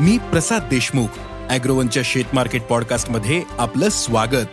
मी प्रसाद देशमुख अॅग्रोवनच्या शेत मार्केट पॉडकास्टमध्ये आपलं स्वागत.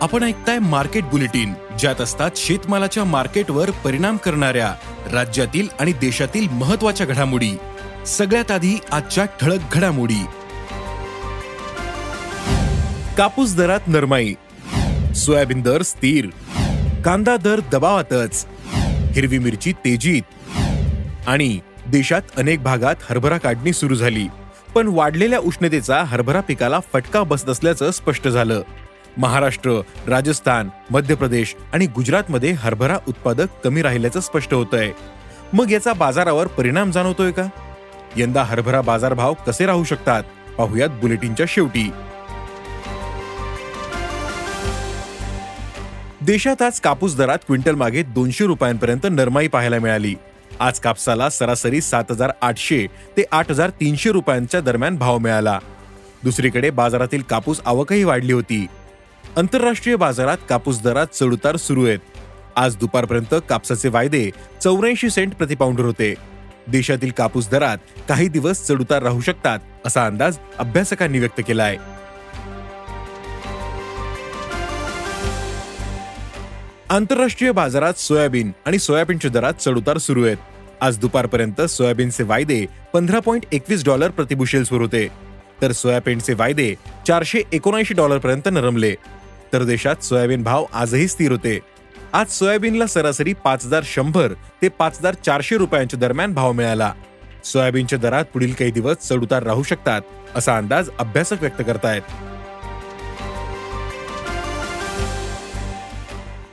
आपण ऐकताय मार्केट बुलेटिन ज्यात असतात शेतमालाच्या मार्केटवर परिणाम करणाऱ्या राज्यातील आणि देशातील महत्त्वाच्या घडामोडी. सगळ्यात आधी आजच्या ठळक घडामोडी. कापूस दरात नरमाई. सोयाबीन दर स्थिर. कांदा दर दबावातच. हिरवी मिरची तेजीत. आणि देशात अनेक भागात हरभरा काढणी सुरू झाली. पण वाढलेल्या उष्णतेचा हरभरा पिकाला फटका बसत असल्याचं स्पष्ट झालं. महाराष्ट्र राजस्थान मध्य प्रदेश आणि गुजरातमध्ये हरभरा उत्पादक कमी राहिल्याचं स्पष्ट होत आहे मग याचा बाजारावर परिणाम जाणवतोय का? यंदा हरभरा बाजारभाव कसे राहू शकतात? पाहुयात बुलेटिनच्या शेवटी. देशात आज कापूस दरात क्विंटल मागे दोनशे रुपयांपर्यंत नरमाई पाहायला मिळाली. आज कापसाला सरासरी सात हजार आठशे ते आठ हजार तीनशे रुपयांच्या दरम्यान भाव मिळाला. दुसरीकडे बाजारातील कापूस आवकही वाढली होती. आंतरराष्ट्रीय बाजारात कापूस दरात चढउतार सुरू आहेत. आज दुपारपर्यंत कापसाचे वायदे चौऱ्याऐंशी सेंट प्रतिपाऊंडर होते. देशातील कापूस दरात काही दिवस चढउतार राहू शकतात असा अंदाज अभ्यासकांनी व्यक्त केला आहे आंतरराष्ट्रीय बाजारात सोयाबीन आणि सोयाबीनच्या दरात चढउतार सुरू आहेत. आज दुपारपर्यंत सोयाबीनचे वायदे पंधरा पॉईंट एकवीस डॉलर प्रतिबुशेल्सवर होते. तर सोयाबीनचे वायदे चारशे एकोणऐंशी डॉलरपर्यंत नरमले. तर देशात सोयाबीन भाव आजही स्थिर होते. आज सोयाबीनला सरासरी पाच हजार शंभर ते पाच हजार चारशे रुपयांच्या दरम्यान भाव मिळाला. सोयाबीनच्या दरात पुढील काही दिवस चढउतार राहू शकतात असा अंदाज अभ्यासक व्यक्त करतायत.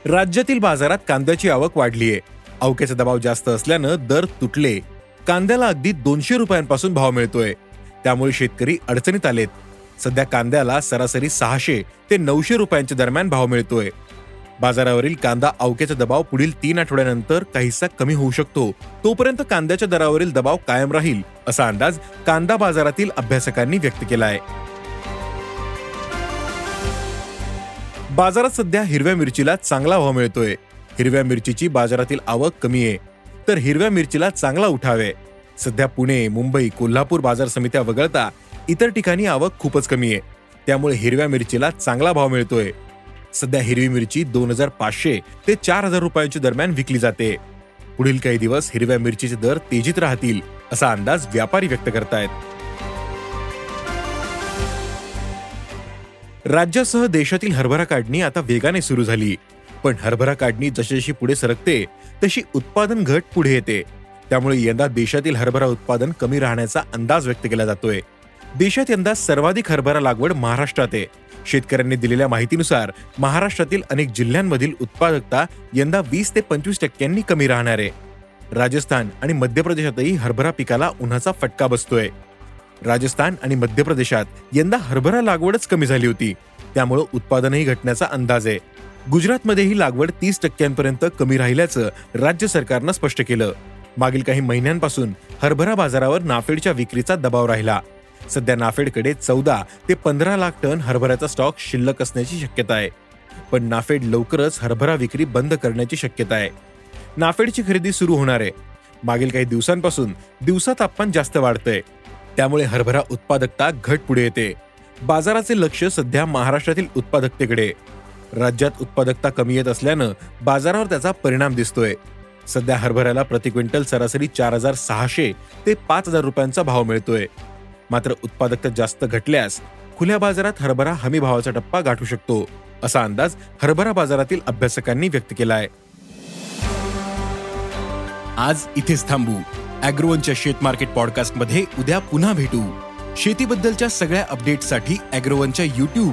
राज्यातील बाजारात कांद्याची आवक वाढलीय. अवक्याचा दबाव जास्त असल्यानं दर तुटले. कांद्याला अगदी दोनशे रुपयांपासून भाव मिळतोय. त्यामुळे शेतकरी अडचणीत आलेत. सध्या कांद्याला सरासरी सहाशे ते नऊशे रुपयांच्या दरम्यान भाव मिळतोय. बाजारावरील कांदा अवक्याचा दबाव पुढील तीन आठवड्यानंतर काहीसा कमी होऊ शकतो. तोपर्यंत कांद्याच्या दरावरील दबाव कायम राहील असा अंदाज कांदा बाजारातील अभ्यासकांनी व्यक्त केला आहे बाजारात सध्या हिरव्या मिरचीला चांगला भाव मिळतोय. हिरव्या मिरचीची बाजारातील आवक कमी आहे. तर हिरव्या मिरचीला चांगला उठावे. सध्या पुणे मुंबई कोल्हापूर बाजार समित्या वगळता इतर ठिकाणी आवक खूपच कमी आहे. त्यामुळे हिरव्या मिरचीला चांगला भाव मिळतोय. सध्या हिरवी मिरची दोन हजार पाचशे ते चार हजार रुपयांच्या दरम्यान विकली जाते. पुढील काही दिवस हिरव्या मिरचीचे दर तेजीत राहतील असा अंदाज व्यापारी व्यक्त करतायत. राज्यासह देशातील हरभरा काढणी आता वेगाने सुरू झाली. पण हरभरा काढणी जशी पुढे सरकते तशी उत्पादन घट पुढे येते. त्यामुळे यंदा देशातील हरभरा उत्पादन कमी राहण्याचा अंदाज व्यक्त केला जातोय. देशात यंदा सर्वाधिक हरभरा लागवड महाराष्ट्रात आहे. शेतकऱ्यांनी दिलेल्या माहितीनुसार महाराष्ट्रातील अनेक जिल्ह्यांमधील उत्पादकता यंदा वीस ते पंचवीस टक्क्यांनी कमी राहणार आहे. राजस्थान आणि मध्य प्रदेशातही हरभरा पिकाला उन्हाचा फटका बसतोय. राजस्थान आणि मध्य प्रदेशात यंदा हरभरा लागवडच कमी झाली होती. त्यामुळे उत्पादनही घटण्याचा अंदाज आहे. गुजरातमध्येही लागवड तीस टक्क्यांपर्यंत कमी राहिल्याचं राज्य सरकारनं स्पष्ट केलं. मागील काही महिन्यांपासून हरभरा बाजारावर नाफेडच्या विक्रीचा दबाव राहिला. सध्या नाफेडकडे चौदा ते पंधरा लाख टन हरभऱ्याचा स्टॉक शिल्लक असण्याची शक्यता आहे. पण नाफेड लवकरच हरभरा विक्री बंद करण्याची शक्यता आहे. नाफेडची खरेदी सुरू होणार आहे. मागील काही दिवसांपासून दिवसा तापमान जास्त वाढतंय. त्यामुळे हरभरा उत्पादकता घट पुढे येते. बाजाराचे लक्ष सध्या महाराष्ट्रातील उत्पादकतेकडे. राज्यात उत्पादकता कमी येत असल्यानं बाजारावर त्याचा परिणाम दिसतोय. सध्या हरभऱ्याला प्रति क्विंटल सरासरी चार हजार सहाशे ते पाच हजार रुपयांचा भाव मिळतोय. मात्र उत्पादकता जास्त घटल्यास खुल्या बाजारात हरभरा हमी भावाचा टप्पा गाठू शकतो असा अंदाज हरभरा बाजारातील अभ्यासकांनी व्यक्त केला आहे आज इथेच थांबू. अॅग्रोवनच्या शेत मार्केट पॉडकास्टमध्ये उद्या पुन्हा भेटू. शेतीबद्दलच्या सगळ्या अपडेटसाठी अॅग्रोवनच्या युट्यूब